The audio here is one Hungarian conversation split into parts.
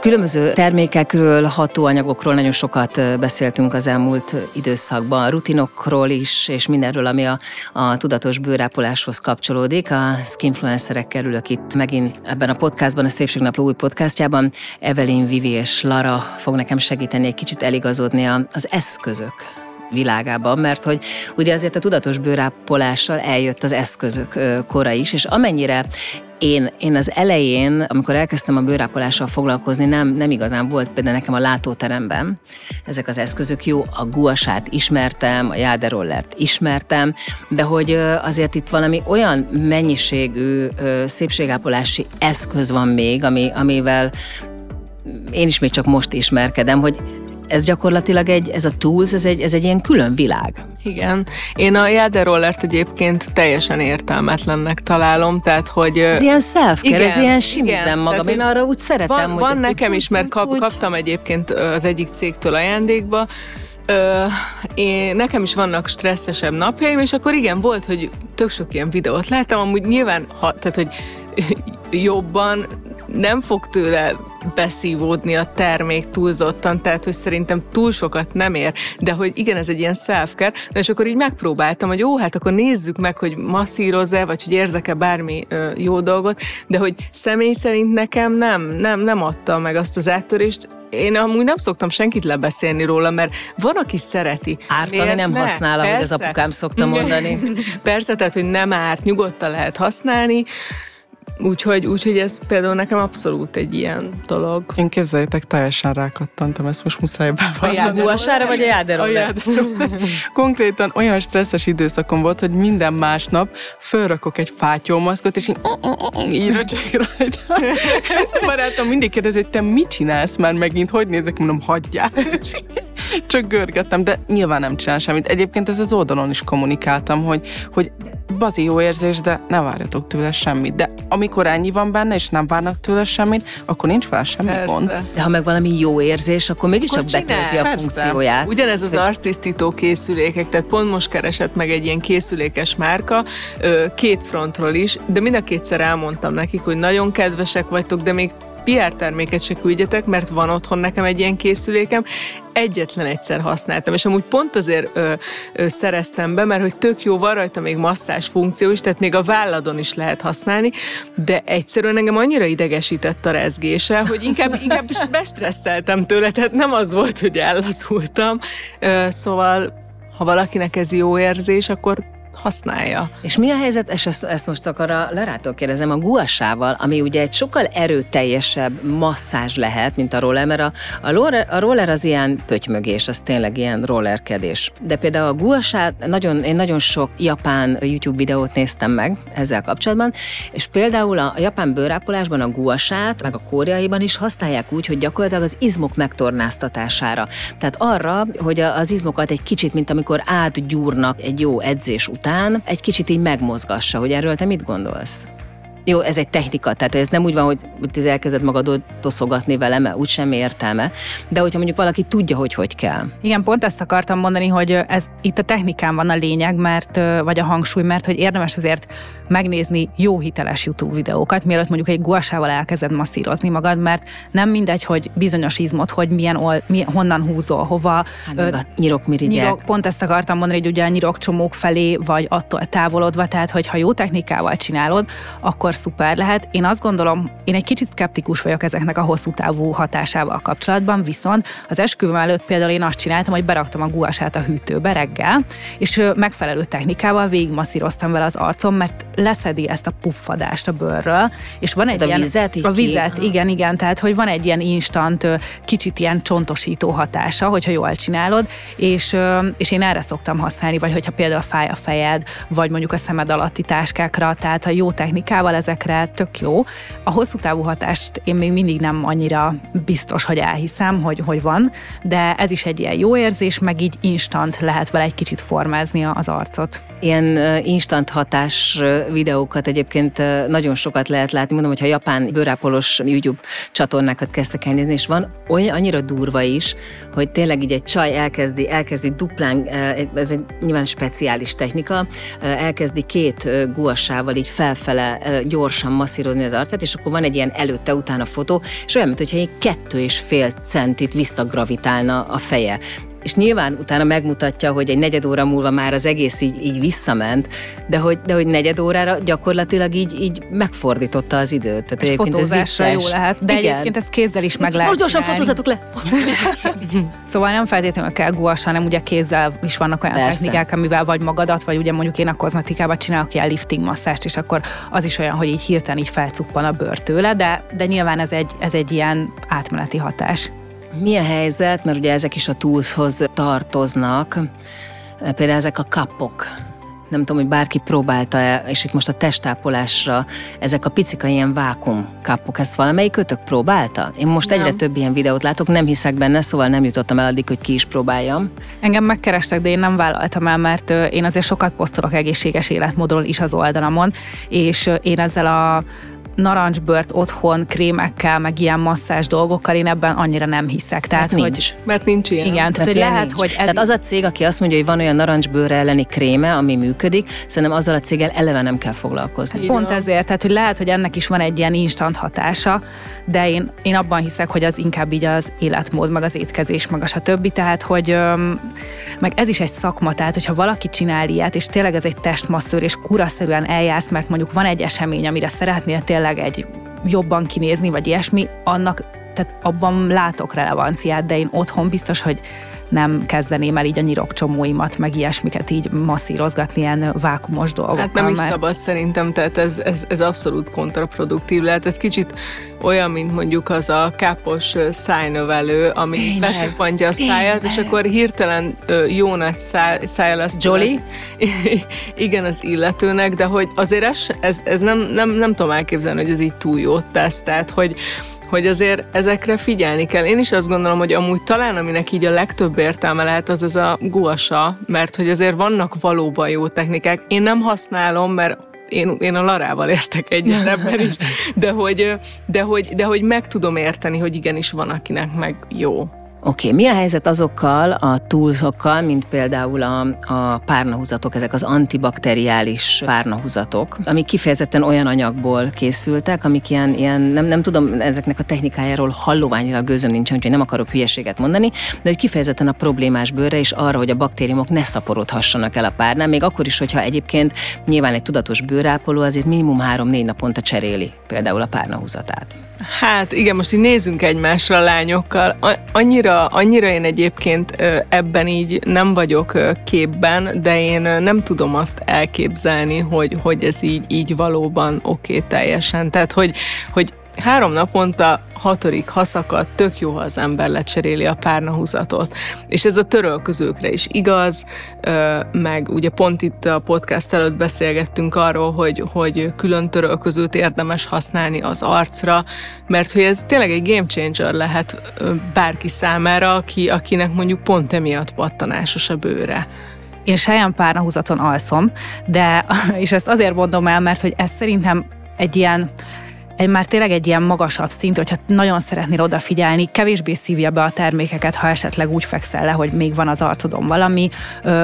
Különböző termékekről, hatóanyagokról nagyon sokat beszéltünk az elmúlt időszakban, rutinokról is, és mindenről, ami a, a tudatos bőrápoláshoz kapcsolódik. A skinfluencerekkel ülök itt megint ebben a podcastban, a Szépségnapló új podcastjában. Evelyn, Vivi és Lara fog nekem segíteni egy kicsit eligazodni az eszközök világában, mert hogy ugye azért a tudatos bőrápolással eljött az eszközök kora is, és amennyire én, én az elején, amikor elkezdtem a bőrápolással foglalkozni, nem, nem igazán volt például nekem a látóteremben ezek az eszközök. Jó, a guasát ismertem, a jáderollert ismertem, de hogy azért itt valami olyan mennyiségű szépségápolási eszköz van még, ami, amivel én is még csak most ismerkedem, hogy ez gyakorlatilag egy, ez a tools, ez egy, ez egy ilyen külön világ. Igen. Én a jáderollert egyébként teljesen értelmetlennek találom, tehát hogy... Ez ilyen self ez ilyen simizem magam, tehát, én arra úgy szeretem, van, hogy... Van nekem is, mert kap, kaptam egyébként az egyik cégtől ajándékba, Ö, én, nekem is vannak stresszesebb napjaim, és akkor igen, volt, hogy tök sok ilyen videót láttam, amúgy nyilván, ha, tehát, hogy jobban nem fog tőle beszívódni a termék túlzottan, tehát hogy szerintem túl sokat nem ér, de hogy igen, ez egy ilyen self -care, de és akkor így megpróbáltam, hogy jó, hát akkor nézzük meg, hogy masszíroz-e, vagy hogy érzek-e bármi ö, jó dolgot, de hogy személy szerint nekem nem, nem, nem adta meg azt az áttörést, én amúgy nem szoktam senkit lebeszélni róla, mert van, aki szereti. Ártani nem ne? használ, ahogy az apukám szokta mondani. Persze, tehát, hogy nem árt, nyugodtan lehet használni, Úgyhogy, úgyhogy ez például nekem abszolút egy ilyen dolog. Én képzeljétek, teljesen rákattantam, ezt most muszáj bevallani. A sára vagy a jáderóra? Konkrétan olyan stresszes időszakom volt, hogy minden másnap fölrakok egy fátyómaszkot, és így, így rajta. És a barátom mindig kérdezi, hogy te mit csinálsz már megint, hogy nézek, mondom, hagyjál. Csak görgettem, de nyilván nem csinál semmit. Egyébként ez az oldalon is kommunikáltam, hogy, hogy bazi jó érzés, de ne várjatok tőle semmit. De amikor ennyi van benne, és nem várnak tőle semmit, akkor nincs vele semmi Persze. gond. De ha meg valami jó érzés, akkor mégis akkor csak betölti a Persze. funkcióját. Ugyanez az arctisztító készülékek, tehát pont most keresett meg egy ilyen készülékes márka, két frontról is, de mind a kétszer elmondtam nekik, hogy nagyon kedvesek vagytok, de még PR terméket se küldjetek, mert van otthon nekem egy ilyen készülékem, egyetlen egyszer használtam, és amúgy pont azért ö, ö, szereztem be, mert hogy tök jó, van rajta még masszás funkció is, tehát még a válladon is lehet használni, de egyszerűen engem annyira idegesített a rezgése, hogy inkább, inkább bestresszeltem tőle, tehát nem az volt, hogy ellazultam. Ö, szóval ha valakinek ez jó érzés, akkor használja. És mi a helyzet, és ezt, ezt most akkor a Lerától kérdezem, a guasával, ami ugye egy sokkal erőteljesebb masszázs lehet, mint a roller, mert a, a, roller, a roller az ilyen pötymögés, az tényleg ilyen rollerkedés. De például a guasát, nagyon, én nagyon sok japán YouTube videót néztem meg ezzel kapcsolatban, és például a japán bőrápolásban a guasát, meg a koreaiban is használják úgy, hogy gyakorlatilag az izmok megtornáztatására. Tehát arra, hogy az izmokat egy kicsit, mint amikor átgyúrnak egy jó edzés után, után egy kicsit így megmozgassa, hogy erről te mit gondolsz? Jó, ez egy technika, tehát ez nem úgy van, hogy te elkezded magad toszogatni vele, mert úgy semmi értelme, de hogyha mondjuk valaki tudja, hogy hogy kell. Igen, pont ezt akartam mondani, hogy ez itt a technikán van a lényeg, mert vagy a hangsúly, mert hogy érdemes azért megnézni jó hiteles YouTube videókat, mielőtt mondjuk egy guasával elkezded masszírozni magad, mert nem mindegy, hogy bizonyos izmot, hogy milyen, ol, milyen honnan húzol, hova. Hát, ö, a nyirokmirigyek. Nyirok, pont ezt akartam mondani, hogy ugye a nyirokcsomók felé, vagy attól távolodva, tehát hogyha jó technikával csinálod, akkor szuper lehet. Én azt gondolom, én egy kicsit skeptikus vagyok ezeknek a hosszú távú hatásával kapcsolatban, viszont az esküvőm előtt például én azt csináltam, hogy beraktam a guasát a hűtőbe reggel, és megfelelő technikával végigmasszíroztam vele az arcom, mert leszedi ezt a puffadást a bőrről, és van egy a ilyen... Vizet a vizet, ki. igen, igen, tehát hogy van egy ilyen instant, kicsit ilyen csontosító hatása, hogyha jól csinálod, és, és én erre szoktam használni, vagy hogyha például fáj a fejed, vagy mondjuk a szemed alatti táskákra, tehát ha jó technikával ez ezekre tök jó. A hosszú távú hatást én még mindig nem annyira biztos, hogy elhiszem, hogy, hogy van, de ez is egy ilyen jó érzés, meg így instant lehet vele egy kicsit formázni az arcot. Ilyen instant hatás videókat egyébként nagyon sokat lehet látni. Mondom, hogy ha japán bőrápolos YouTube csatornákat kezdtek el nézni, és van olyan annyira durva is, hogy tényleg így egy csaj elkezdi, elkezdi duplán, ez egy nyilván speciális technika, elkezdi két guassával így felfele gyorsan masszírozni az arcát, és akkor van egy ilyen előtte-utána fotó, és olyan, mintha egy kettő és fél centit visszagravitálna a feje és nyilván utána megmutatja, hogy egy negyed óra múlva már az egész így, így visszament, de hogy, de hogy negyed órára gyakorlatilag így, így megfordította az időt. Tehát és fotózásra ez jó lehet, de Igen. egyébként ezt kézzel is meg lehet Most gyorsan fotózatok le! szóval nem feltétlenül kell guas, hanem ugye kézzel is vannak olyan Persze. technikák, amivel vagy magadat, vagy ugye mondjuk én a kozmetikában csinálok ilyen lifting masszást, és akkor az is olyan, hogy így hirtelen így felcuppan a bőr tőle, de, de nyilván ez egy, ez egy ilyen átmeneti hatás. Mi a helyzet, mert ugye ezek is a túlhoz tartoznak, például ezek a kapok, nem tudom, hogy bárki próbálta-e, és itt most a testápolásra, ezek a picika ilyen vákum kapok, ezt valamelyik kötök próbálta? Én most nem. egyre több ilyen videót látok, nem hiszek benne, szóval nem jutottam el addig, hogy ki is próbáljam. Engem megkerestek, de én nem vállaltam el, mert én azért sokat posztolok egészséges életmódról is az oldalamon, és én ezzel a narancsbört otthon krémekkel, meg ilyen masszás dolgokkal, én ebben annyira nem hiszek. Tehát, mert nincs. Hogy, mert nincs ilyen. Igen, tehát, hogy lehet, nincs. hogy ez... Tehát az a cég, aki azt mondja, hogy van olyan narancsbőr elleni kréme, ami működik, szerintem azzal a céggel eleve nem kell foglalkozni. Pont ezért, tehát hogy lehet, hogy ennek is van egy ilyen instant hatása, de én, én abban hiszek, hogy az inkább így az életmód, meg az étkezés, meg a stb. Tehát, hogy meg ez is egy szakma, tehát hogyha valaki csinál ilyet, és tényleg ez egy testmasszőr, és kuraszerűen eljársz, mert mondjuk van egy esemény, amire szeretnél tényleg egy jobban kinézni, vagy ilyesmi, annak tehát abban látok relevanciát, de én otthon biztos, hogy nem kezdeném el így a nyirokcsomóimat, meg ilyesmiket így masszírozgatni ilyen vákumos dolgokkal. Hát nem is mert... szabad szerintem, tehát ez, ez, ez abszolút kontraproduktív lehet. Ez kicsit olyan, mint mondjuk az a kápos szájnövelő, ami besupantja a száját, és akkor hirtelen jó nagy száj, azt Jolly? igen, az illetőnek, de hogy azért ez, ez, ez nem, nem, nem tudom elképzelni, hogy ez így túl jót tesz, tehát hogy hogy azért ezekre figyelni kell. Én is azt gondolom, hogy amúgy talán aminek így a legtöbb értelme lehet, az az a guasa, mert hogy azért vannak valóban jó technikák. Én nem használom, mert én, én a Larával értek egyet ebben is, de hogy, de, hogy, de hogy meg tudom érteni, hogy igenis van, akinek meg jó. Oké, okay. mi a helyzet azokkal a túlzokkal, mint például a, a párnahúzatok, ezek az antibakteriális párnahúzatok, amik kifejezetten olyan anyagból készültek, amik ilyen, ilyen nem, nem tudom, ezeknek a technikájáról hallóványilag gőzöm nincsen, úgyhogy nem akarok hülyeséget mondani, de hogy kifejezetten a problémás bőrre és arra, hogy a baktériumok ne szaporodhassanak el a párnál, még akkor is, hogyha egyébként nyilván egy tudatos bőrápoló azért minimum három-négy naponta cseréli például a párnahúzatát. Hát igen, most így nézzünk egymásra a lányokkal. Annyira, annyira én egyébként ebben így nem vagyok képben, de én nem tudom azt elképzelni, hogy, hogy ez így, így valóban oké okay, teljesen. Tehát, hogy, hogy három naponta hatodik haszakat tök jó, ha az ember lecseréli a párnahúzatot. És ez a törölközőkre is igaz, meg ugye pont itt a podcast előtt beszélgettünk arról, hogy, hogy külön törölközőt érdemes használni az arcra, mert hogy ez tényleg egy game changer lehet bárki számára, aki, akinek mondjuk pont emiatt pattanásos a bőre. Én saján párnahúzaton alszom, de, és ezt azért mondom el, mert hogy ez szerintem egy ilyen egy már tényleg egy ilyen magasabb szint, hogyha nagyon szeretnél odafigyelni, kevésbé szívja be a termékeket, ha esetleg úgy fekszel le, hogy még van az arcodon valami,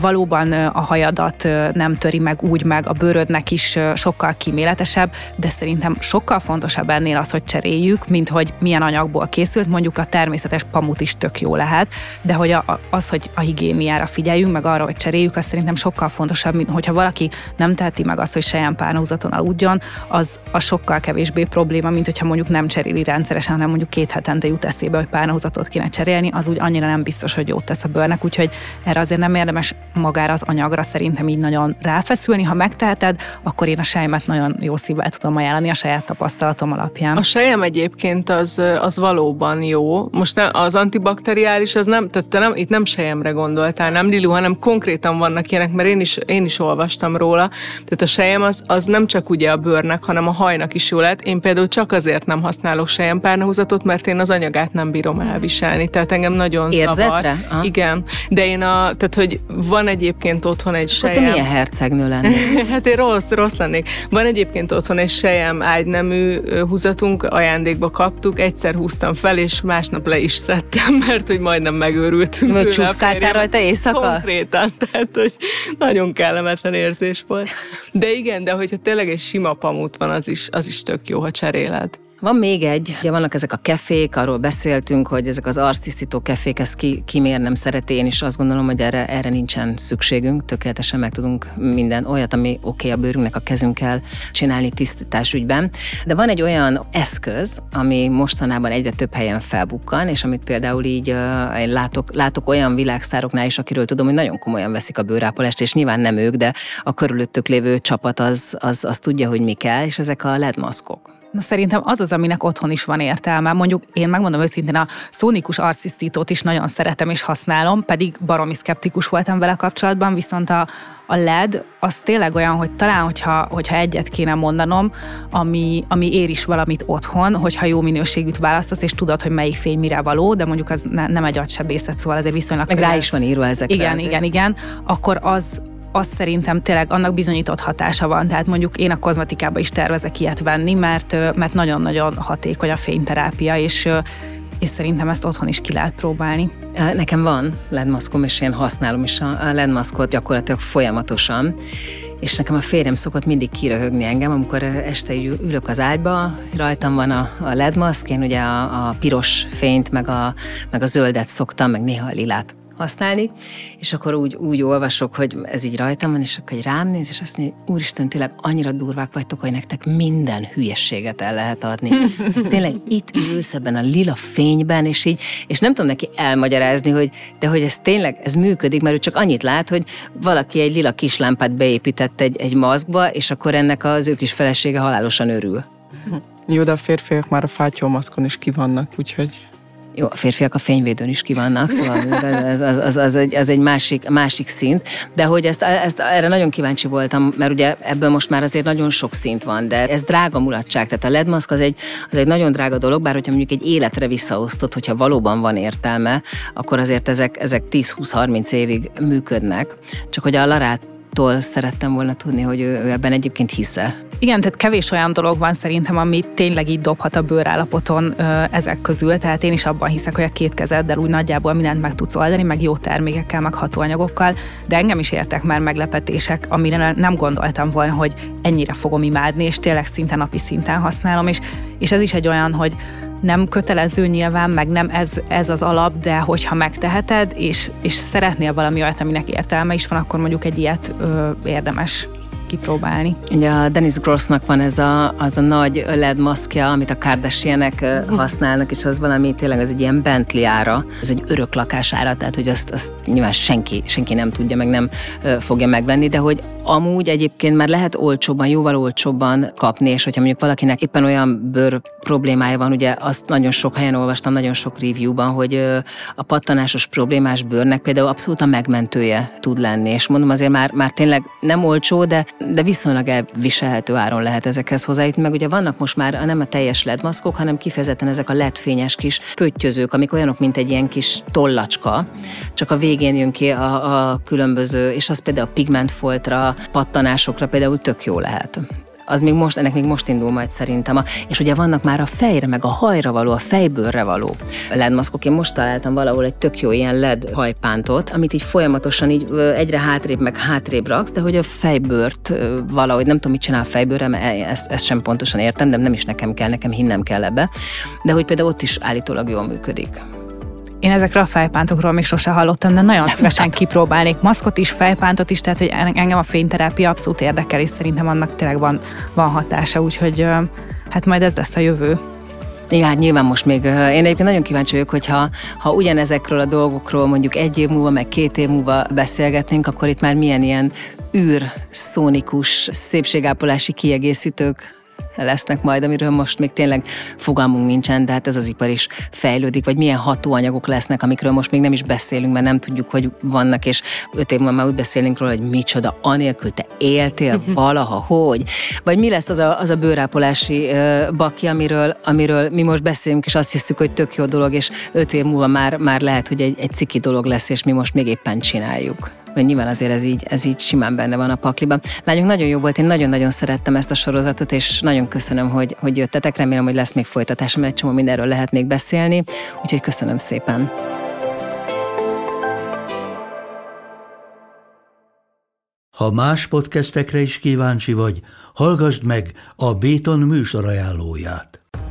valóban a hajadat nem töri meg úgy meg, a bőrödnek is sokkal kíméletesebb, de szerintem sokkal fontosabb ennél az, hogy cseréljük, mint hogy milyen anyagból készült, mondjuk a természetes pamut is tök jó lehet, de hogy a, az, hogy a higiéniára figyeljünk, meg arra, hogy cseréljük, az szerintem sokkal fontosabb, mint hogyha valaki nem teheti meg azt, hogy sejjen párnahúzaton aludjon, az a sokkal kevésbé probléma, mint hogyha mondjuk nem cseréli rendszeresen, hanem mondjuk két hetente jut eszébe, hogy párnahozatot kéne cserélni, az úgy annyira nem biztos, hogy jót tesz a bőrnek, úgyhogy erre azért nem érdemes magára az anyagra szerintem így nagyon ráfeszülni. Ha megteheted, akkor én a sejmet nagyon jó szívvel tudom ajánlani a saját tapasztalatom alapján. A sejem egyébként az, az valóban jó. Most az antibakteriális, az nem, tehát te nem, itt nem sejemre gondoltál, nem Lilu, hanem konkrétan vannak ilyenek, mert én is, én is olvastam róla. Tehát a sejem az, az nem csak ugye a bőrnek, hanem a hajnak is jó lehet. Én például csak azért nem használok párnahúzatot, mert én az anyagát nem bírom elviselni. Tehát engem nagyon Érzetre? zavar. Igen. De én a, tehát hogy van egyébként otthon egy sejem. Hát milyen hercegnő lennél? hát én rossz, rossz lennék. Van egyébként otthon egy sejem ágynemű húzatunk, ajándékba kaptuk, egyszer húztam fel, és másnap le is szedtem, mert hogy majdnem megőrültünk. Vagy csúszkáltál rajta éjszaka? Konkrétan, tehát hogy nagyon kellemetlen érzés volt. De igen, de hogyha tényleg egy sima pamut van, az is, az is tök jó, ha cseréled. Van még egy, ugye vannak ezek a kefék, arról beszéltünk, hogy ezek az arctisztító kefék, ezt ki, ki miért nem szereti, én is azt gondolom, hogy erre, erre nincsen szükségünk, tökéletesen meg tudunk minden olyat, ami oké okay, a bőrünknek a kezünkkel csinálni tisztítás ügyben. De van egy olyan eszköz, ami mostanában egyre több helyen felbukkan, és amit például így uh, én látok, látok olyan világsztároknál is, akiről tudom, hogy nagyon komolyan veszik a bőrápolást, és nyilván nem ők, de a körülöttük lévő csapat az, az, az tudja, hogy mi kell, és ezek a LED maszkok. Na szerintem az az, aminek otthon is van értelme. Mondjuk én megmondom őszintén, a szónikus arcisztítót is nagyon szeretem és használom, pedig baromi szkeptikus voltam vele kapcsolatban, viszont a, a LED az tényleg olyan, hogy talán, hogyha, hogyha egyet kéne mondanom, ami, ami ér is valamit otthon, hogyha jó minőségűt választasz, és tudod, hogy melyik fény mire való, de mondjuk az ne, nem egy agysebészet, szóval azért viszonylag... Meg rá is van írva ezekre. Igen, azért. igen, igen. Akkor az, azt szerintem tényleg annak bizonyított hatása van. Tehát mondjuk én a kozmetikába is tervezek ilyet venni, mert, mert nagyon-nagyon hatékony a fényterápia, és és szerintem ezt otthon is ki lehet próbálni. Nekem van ledmaszkom, és én használom is a ledmaszkot gyakorlatilag folyamatosan, és nekem a férjem szokott mindig kiröhögni engem, amikor este ülök az ágyba, rajtam van a, a ledmaszk, én ugye a, a piros fényt, meg a, meg a zöldet szoktam, meg néha a lilát használni, és akkor úgy, úgy olvasok, hogy ez így rajtam van, és akkor egy rám néz, és azt mondja, úristen, tényleg annyira durvák vagytok, hogy nektek minden hülyességet el lehet adni. Tényleg itt ülsz ebben a lila fényben, és így, és nem tudom neki elmagyarázni, hogy de hogy ez tényleg, ez működik, mert ő csak annyit lát, hogy valaki egy lila kislámpát beépített egy, egy maszkba, és akkor ennek az ő kis felesége halálosan örül. Jó, de a férfiak már a fátyolmaszkon is kivannak, úgyhogy... Jó, a férfiak a fényvédőn is kivannak, szóval az, az, az, az, egy, az egy másik, másik szint, de hogy ezt, ezt erre nagyon kíváncsi voltam, mert ugye ebből most már azért nagyon sok szint van, de ez drága mulatság, tehát a LED maszk az egy, az egy nagyon drága dolog, bár hogyha mondjuk egy életre visszaosztott, hogyha valóban van értelme, akkor azért ezek, ezek 10-20-30 évig működnek. Csak hogy a Larát tól szerettem volna tudni, hogy ő, ő ebben egyébként hisze. Igen, tehát kevés olyan dolog van szerintem, ami tényleg így dobhat a bőrállapoton ö, ezek közül, tehát én is abban hiszek, hogy a két kezeddel úgy nagyjából mindent meg tudsz oldani, meg jó termékekkel, meg hatóanyagokkal, de engem is értek már meglepetések, amire nem gondoltam volna, hogy ennyire fogom imádni, és tényleg szinte napi szinten használom, és, és ez is egy olyan, hogy nem kötelező nyilván, meg nem ez, ez az alap, de hogyha megteheted, és, és szeretnél valami olyat, aminek értelme is van, akkor mondjuk egy ilyet ö, érdemes kipróbálni. Ugye a Dennis Grossnak van ez a, az a nagy LED maszkja, amit a Kardashianek használnak, és az valami tényleg az egy ilyen Bentley ára, ez egy örök lakás ára, tehát hogy azt, azt nyilván senki, senki nem tudja, meg nem fogja megvenni, de hogy amúgy egyébként már lehet olcsóbban, jóval olcsóbban kapni, és hogyha mondjuk valakinek éppen olyan bőr problémája van, ugye azt nagyon sok helyen olvastam, nagyon sok reviewban, hogy a pattanásos problémás bőrnek például abszolút a megmentője tud lenni, és mondom azért már, már tényleg nem olcsó, de de viszonylag elviselhető áron lehet ezekhez hozzájutni, meg ugye vannak most már nem a teljes LED maszkok, hanem kifejezetten ezek a LED fényes kis pöttyözők, amik olyanok, mint egy ilyen kis tollacska, csak a végén jön ki a, a különböző, és az például a pigmentfoltra, pattanásokra például tök jó lehet az még most, ennek még most indul majd szerintem. És ugye vannak már a fejre, meg a hajra való, a fejbőrre való ledmaszkok. Én most találtam valahol egy tök jó ilyen led hajpántot, amit így folyamatosan így egyre hátrébb, meg hátrébb raksz, de hogy a fejbőrt valahogy, nem tudom, mit csinál a fejbőrre, mert e, ezt, ezt sem pontosan értem, de nem is nekem kell, nekem hinnem kell ebbe. De hogy például ott is állítólag jól működik. Én ezekről a fejpántokról még sose hallottam, de nagyon szívesen kipróbálnék maszkot is, fejpántot is, tehát hogy engem a fényterápia abszolút érdekel, és szerintem annak tényleg van, van hatása, úgyhogy hát majd ez lesz a jövő. Igen, hát nyilván most még, én egyébként nagyon kíváncsi vagyok, hogyha ha ugyanezekről a dolgokról mondjuk egy év múlva, meg két év múlva beszélgetnénk, akkor itt már milyen ilyen űr, szónikus, szépségápolási kiegészítők lesznek majd, amiről most még tényleg fogalmunk nincsen, de hát ez az ipar is fejlődik, vagy milyen hatóanyagok lesznek, amikről most még nem is beszélünk, mert nem tudjuk, hogy vannak, és öt év múlva már úgy beszélünk róla, hogy micsoda, anélkül te éltél valaha, hogy? Vagy mi lesz az a, az a bőrápolási uh, baki, amiről, amiről mi most beszélünk, és azt hiszük, hogy tök jó dolog, és öt év múlva már, már lehet, hogy egy, egy ciki dolog lesz, és mi most még éppen csináljuk mert nyilván azért ez így, ez így simán benne van a pakliban. Lányok, nagyon jó volt, én nagyon-nagyon szerettem ezt a sorozatot, és nagyon köszönöm, hogy, hogy jöttetek. Remélem, hogy lesz még folytatás, mert egy csomó mindenről lehet még beszélni, úgyhogy köszönöm szépen. Ha más podcastekre is kíváncsi vagy, hallgassd meg a Béton műsor ajánlóját.